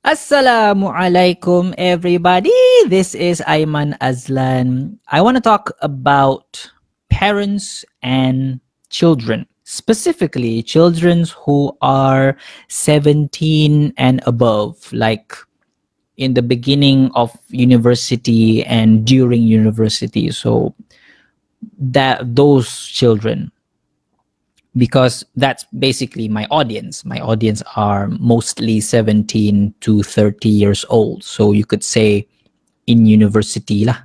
Assalamu alaikum, everybody. This is Aiman Azlan. I want to talk about parents and children, specifically children who are 17 and above, like in the beginning of university and during university. So that those children because that's basically my audience. My audience are mostly 17 to 30 years old. So you could say in university lah.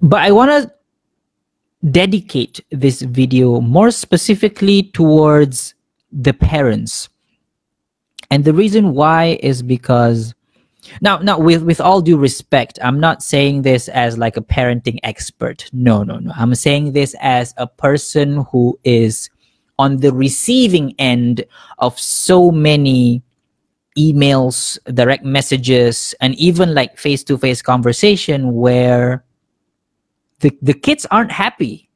But I want to dedicate this video more specifically towards the parents. And the reason why is because now, now with with all due respect, I'm not saying this as like a parenting expert. No, no, no. I'm saying this as a person who is on the receiving end of so many emails, direct messages, and even like face-to-face conversation where the the kids aren't happy.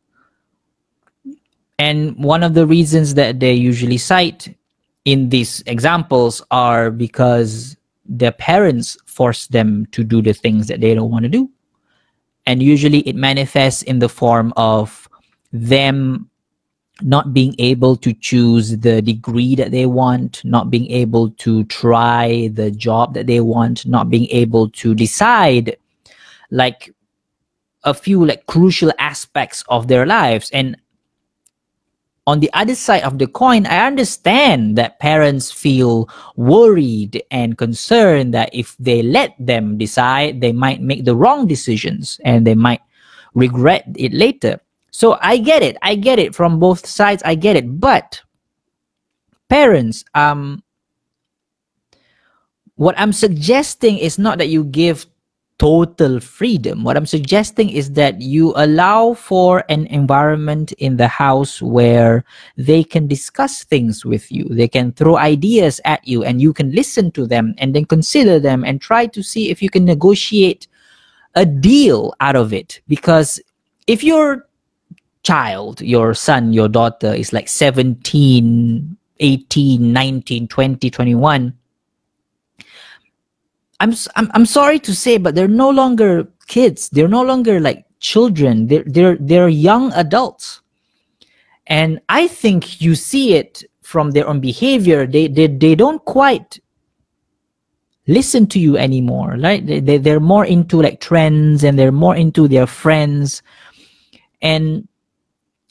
And one of the reasons that they usually cite in these examples are because their parents force them to do the things that they don't want to do. And usually it manifests in the form of them not being able to choose the degree that they want, not being able to try the job that they want, not being able to decide like a few like crucial aspects of their lives. And on the other side of the coin, I understand that parents feel worried and concerned that if they let them decide, they might make the wrong decisions and they might regret it later. So I get it. I get it from both sides. I get it. But parents, um, what I'm suggesting is not that you give total freedom. What I'm suggesting is that you allow for an environment in the house where they can discuss things with you. They can throw ideas at you and you can listen to them and then consider them and try to see if you can negotiate a deal out of it. Because if your child, your son, your daughter is like 17, 18, 19, 20, 21, I'm, I'm I'm sorry to say, but they're no longer kids. They're no longer like children. They're they're they're young adults, and I think you see it from their own behavior. They they they don't quite listen to you anymore. Right? They, they they're more into like trends, and they're more into their friends, and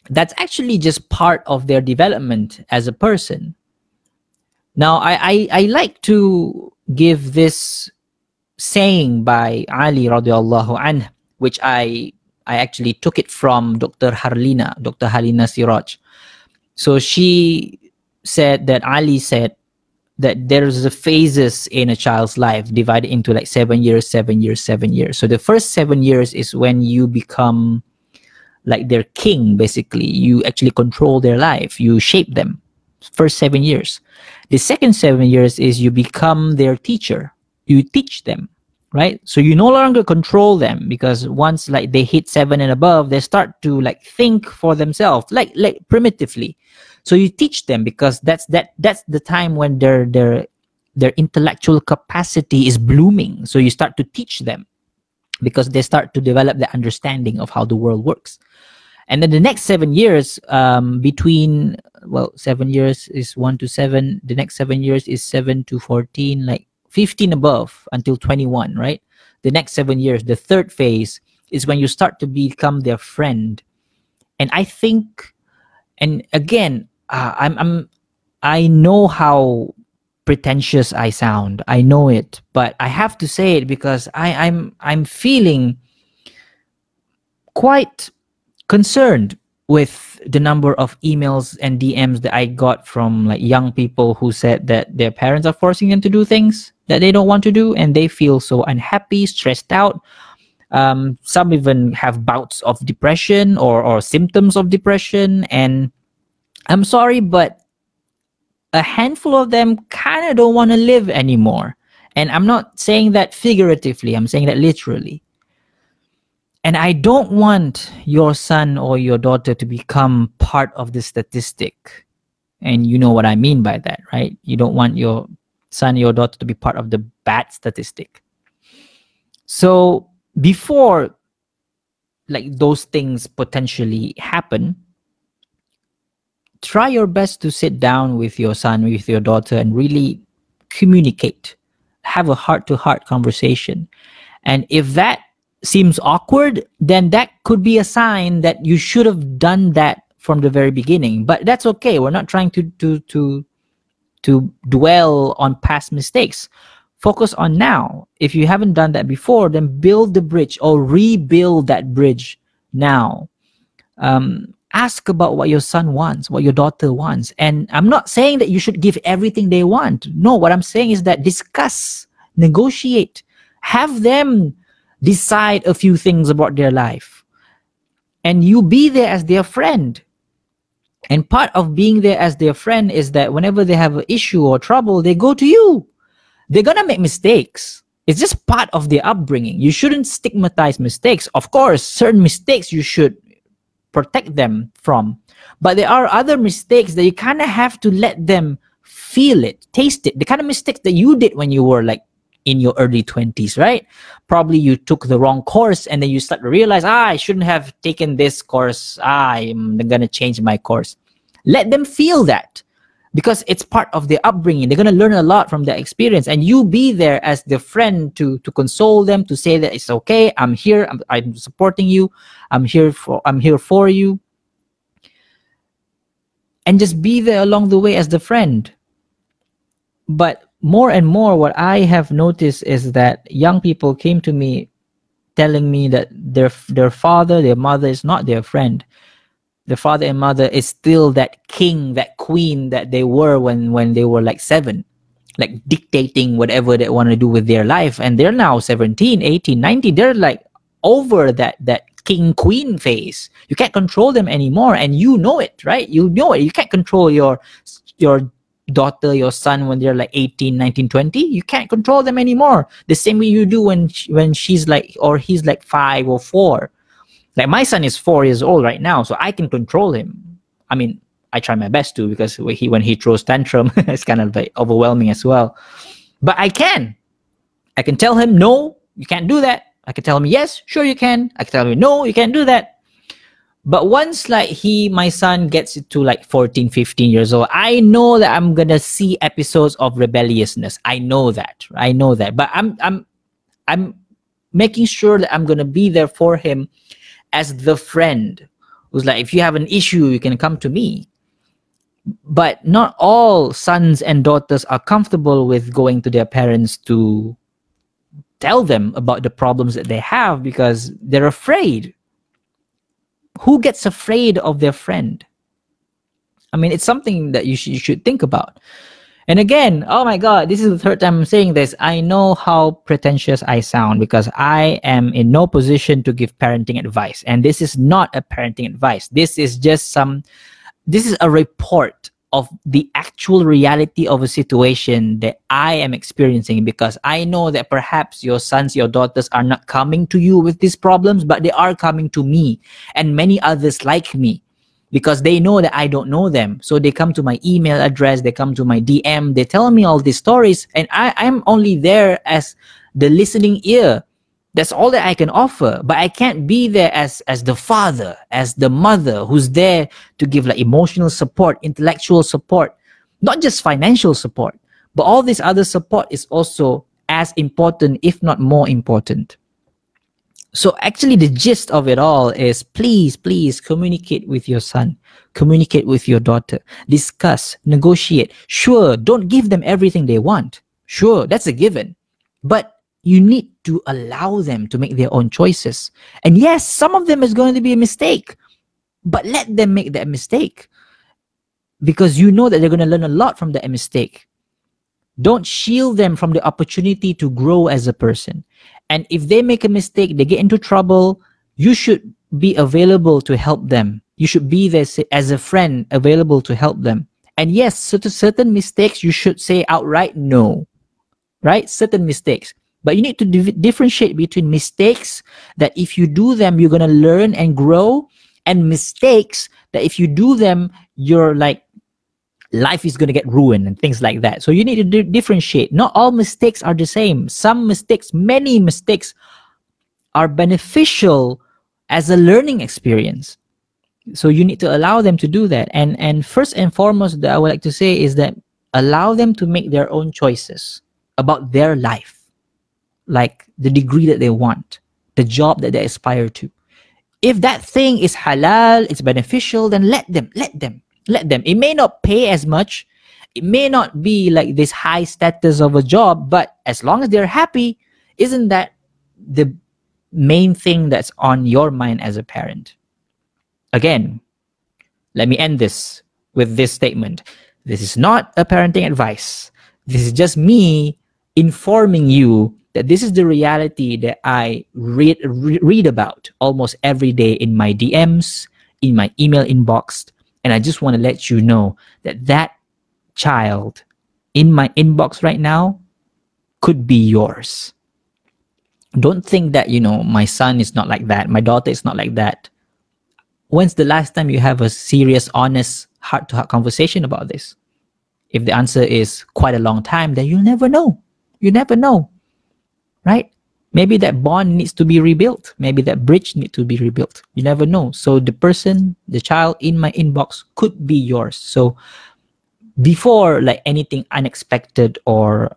that's actually just part of their development as a person. Now, I I, I like to give this saying by Ali radiallahu anh, which I I actually took it from Dr. Harlina, Dr. Harlina Siraj. So she said that Ali said that there's a phases in a child's life divided into like seven years, seven years, seven years. So the first seven years is when you become like their king, basically. You actually control their life, you shape them. First seven years. The second seven years is you become their teacher you teach them right? So you no longer control them because once like they hit seven and above they start to like think for themselves like like primitively. So you teach them because that's that that's the time when their their their intellectual capacity is blooming. So you start to teach them because they start to develop the understanding of how the world works. And then the next seven years um, between well seven years is one to seven. The next seven years is seven to 14 like 15 above until 21, right? The next seven years, the third phase is when you start to become their friend. And I think, and again, uh, I'm, I'm, I know how pretentious I sound. I know it, but I have to say it because I, I'm, I'm feeling quite concerned with the number of emails and DMs that I got from like young people who said that their parents are forcing them to do things that they don't want to do and they feel so unhappy, stressed out. Um, some even have bouts of depression or, or symptoms of depression. And I'm sorry, but a handful of them kind of don't want to live anymore. And I'm not saying that figuratively, I'm saying that literally. And I don't want your son or your daughter to become part of the statistic. and you know what i mean by that right? You don't want your son or your daughter to be part of the bad statistic. So before like those things potentially happen try your best to sit down with your son with your daughter and really communicate. Have a heart to heart conversation. And if that seems awkward then that could be a sign that you should have done that from the very beginning. But that's okay. We're not trying to to to to dwell on past mistakes. Focus on now. If you haven't done that before then build the bridge or rebuild that bridge now. Um, ask about what your son wants what your daughter wants. And i'm not saying that you should give everything they want. No what i'm saying is that discuss negotiate. Have them decide a few things about their life. And you be there as their friend. And part of being there as their friend is that whenever they have an issue or trouble they go to you. They're gonna make mistakes. It's just part of their upbringing. You shouldn't stigmatize mistakes. Of course certain mistakes you should protect them from. But there are other mistakes that you kind of have to let them feel it taste it. The kind of mistakes that you did when you were like in your early 20s right? Probably you took the wrong course and then you start to realize ah i shouldn't have taken this course. Ah, i'm gonna change my course. Let them feel that because it's part of their upbringing. They're going to learn a lot from that experience and you be there as the friend to to console them to say that it's okay i'm here i'm, I'm supporting you i'm here for i'm here for you. And just be there along the way as the friend. But more and more what i have noticed is that young people came to me telling me that their their father their mother is not their friend. The father and mother is still that king that queen that they were when when they were like seven like dictating whatever they want to do with their life. And they're now 17 18 19 they're like over that that king queen phase. You can't control them anymore and you know it right? You know it. You can't control your your daughter your son when they're like 18 19 20 you can't control them anymore the same way you do when when she's like or he's like 5 or 4 like my son is four years old right now, so I can control him. I mean, I try my best to because when he when he throws tantrum, it's kind of like overwhelming as well. But I can. I can tell him no, you can't do that. I can tell him yes, sure you can. I can tell him no, you can't do that. But once like he, my son gets to like 14, 15 years old, I know that I'm gonna see episodes of rebelliousness. I know that. I know that. But I'm I'm I'm making sure that I'm gonna be there for him as the friend who's like, if you have an issue, you can come to me. But not all sons and daughters are comfortable with going to their parents to tell them about the problems that they have because they're afraid. Who gets afraid of their friend? I mean, it's something that you, sh- you should think about. And again, oh my God, this is the third time I'm saying this. I know how pretentious I sound because I am in no position to give parenting advice. And this is not a parenting advice. This is just some, this is a report of the actual reality of a situation that I am experiencing because I know that perhaps your sons, your daughters are not coming to you with these problems, but they are coming to me and many others like me because they know that I don't know them. So they come to my email address, they come to my DM, they tell me all these stories, and I, I'm only there as the listening ear. That's all that I can offer. But I can't be there as as the father, as the mother who's there to give like emotional support, intellectual support, not just financial support, but all this other support is also as important, if not more important. So actually the gist of it all is please please communicate with your son. Communicate with your daughter. Discuss negotiate. Sure don't give them everything they want. Sure that's a given. But you need to allow them to make their own choices and yes some of them is going to be a mistake but let them make that mistake because you know that they're going to learn a lot from that mistake don't shield them from the opportunity to grow as a person and if they make a mistake, they get into trouble, you should be available to help them. You should be there as a friend, available to help them. And yes, certain, certain mistakes you should say outright no, right? Certain mistakes. But you need to differentiate between mistakes that if you do them, you're going to learn and grow, and mistakes that if you do them, you're like life is going to get ruined and things like that. So you need to differentiate. Not all mistakes are the same. Some mistakes, many mistakes are beneficial as a learning experience. So you need to allow them to do that. And and first and foremost that I would like to say is that allow them to make their own choices about their life. Like the degree that they want, the job that they aspire to. If that thing is halal, it's beneficial, then let them, let them let them. It may not pay as much. It may not be like this high status of a job, but as long as they're happy, isn't that the main thing that's on your mind as a parent? Again, let me end this with this statement. This is not a parenting advice. This is just me informing you that this is the reality that I read read about almost every day in my DMs, in my email inbox, and I just want to let you know that that child in my inbox right now could be yours. Don't think that, you know, my son is not like that, my daughter is not like that. When's the last time you have a serious, honest, heart to heart conversation about this? If the answer is quite a long time, then you'll never know. You never know. Right? maybe that bond needs to be rebuilt. Maybe that bridge needs to be rebuilt. You never know. So the person the child in my inbox could be yours. So before like anything unexpected or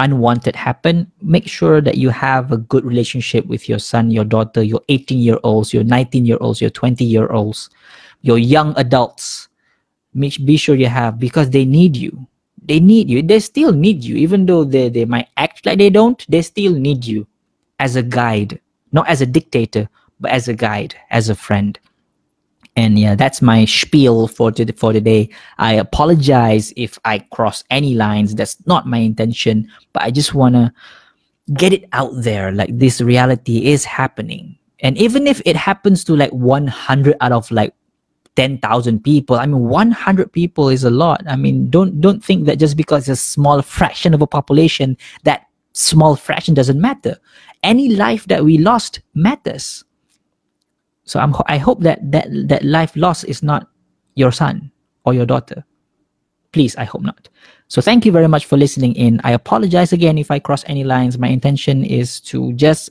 unwanted happen make sure that you have a good relationship with your son your daughter your 18 year olds your 19 year olds your 20 year olds your young adults. Make be sure you have because they need you they need you. They still need you. Even though they, they might act like they don't they still need you as a guide. Not as a dictator but as a guide as a friend. And yeah that's my spiel for today for today. I apologize if i cross any lines. That's not my intention but i just want to get it out there. Like this reality is happening. And even if it happens to like 100 out of like 10,000 people. I mean, 100 people is a lot. I mean, don't don't think that just because it's a small fraction of a population, that small fraction doesn't matter. Any life that we lost matters. So I'm, I hope that, that that life lost is not your son or your daughter. Please, I hope not. So thank you very much for listening in. I apologize again if I cross any lines. My intention is to just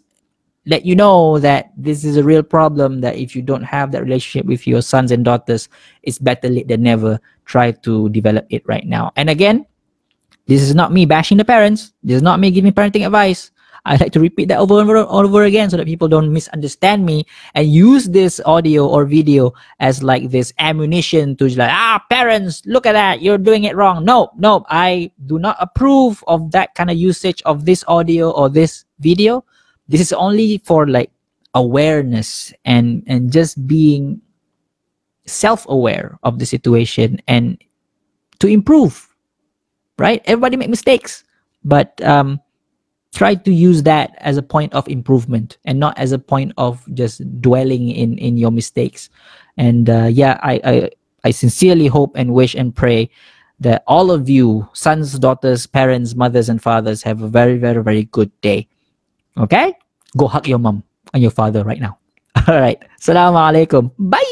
let you know that this is a real problem that if you don't have that relationship with your sons and daughters it's better late than never. Try to develop it right now. And again this is not me bashing the parents. This is not me giving parenting advice. I like to repeat that over and over, over again so that people don't misunderstand me and use this audio or video as like this ammunition to like ah parents look at that. You're doing it wrong. No no. I do not approve of that kind of usage of this audio or this video this is only for like awareness and and just being self-aware of the situation and to improve right? Everybody make mistakes but um try to use that as a point of improvement and not as a point of just dwelling in in your mistakes. And uh, yeah I, I i sincerely hope and wish and pray that all of you sons daughters parents mothers and fathers have a very very very good day Okay? Go hug your mom and your father right now. All right. Assalamu alaikum. Bye.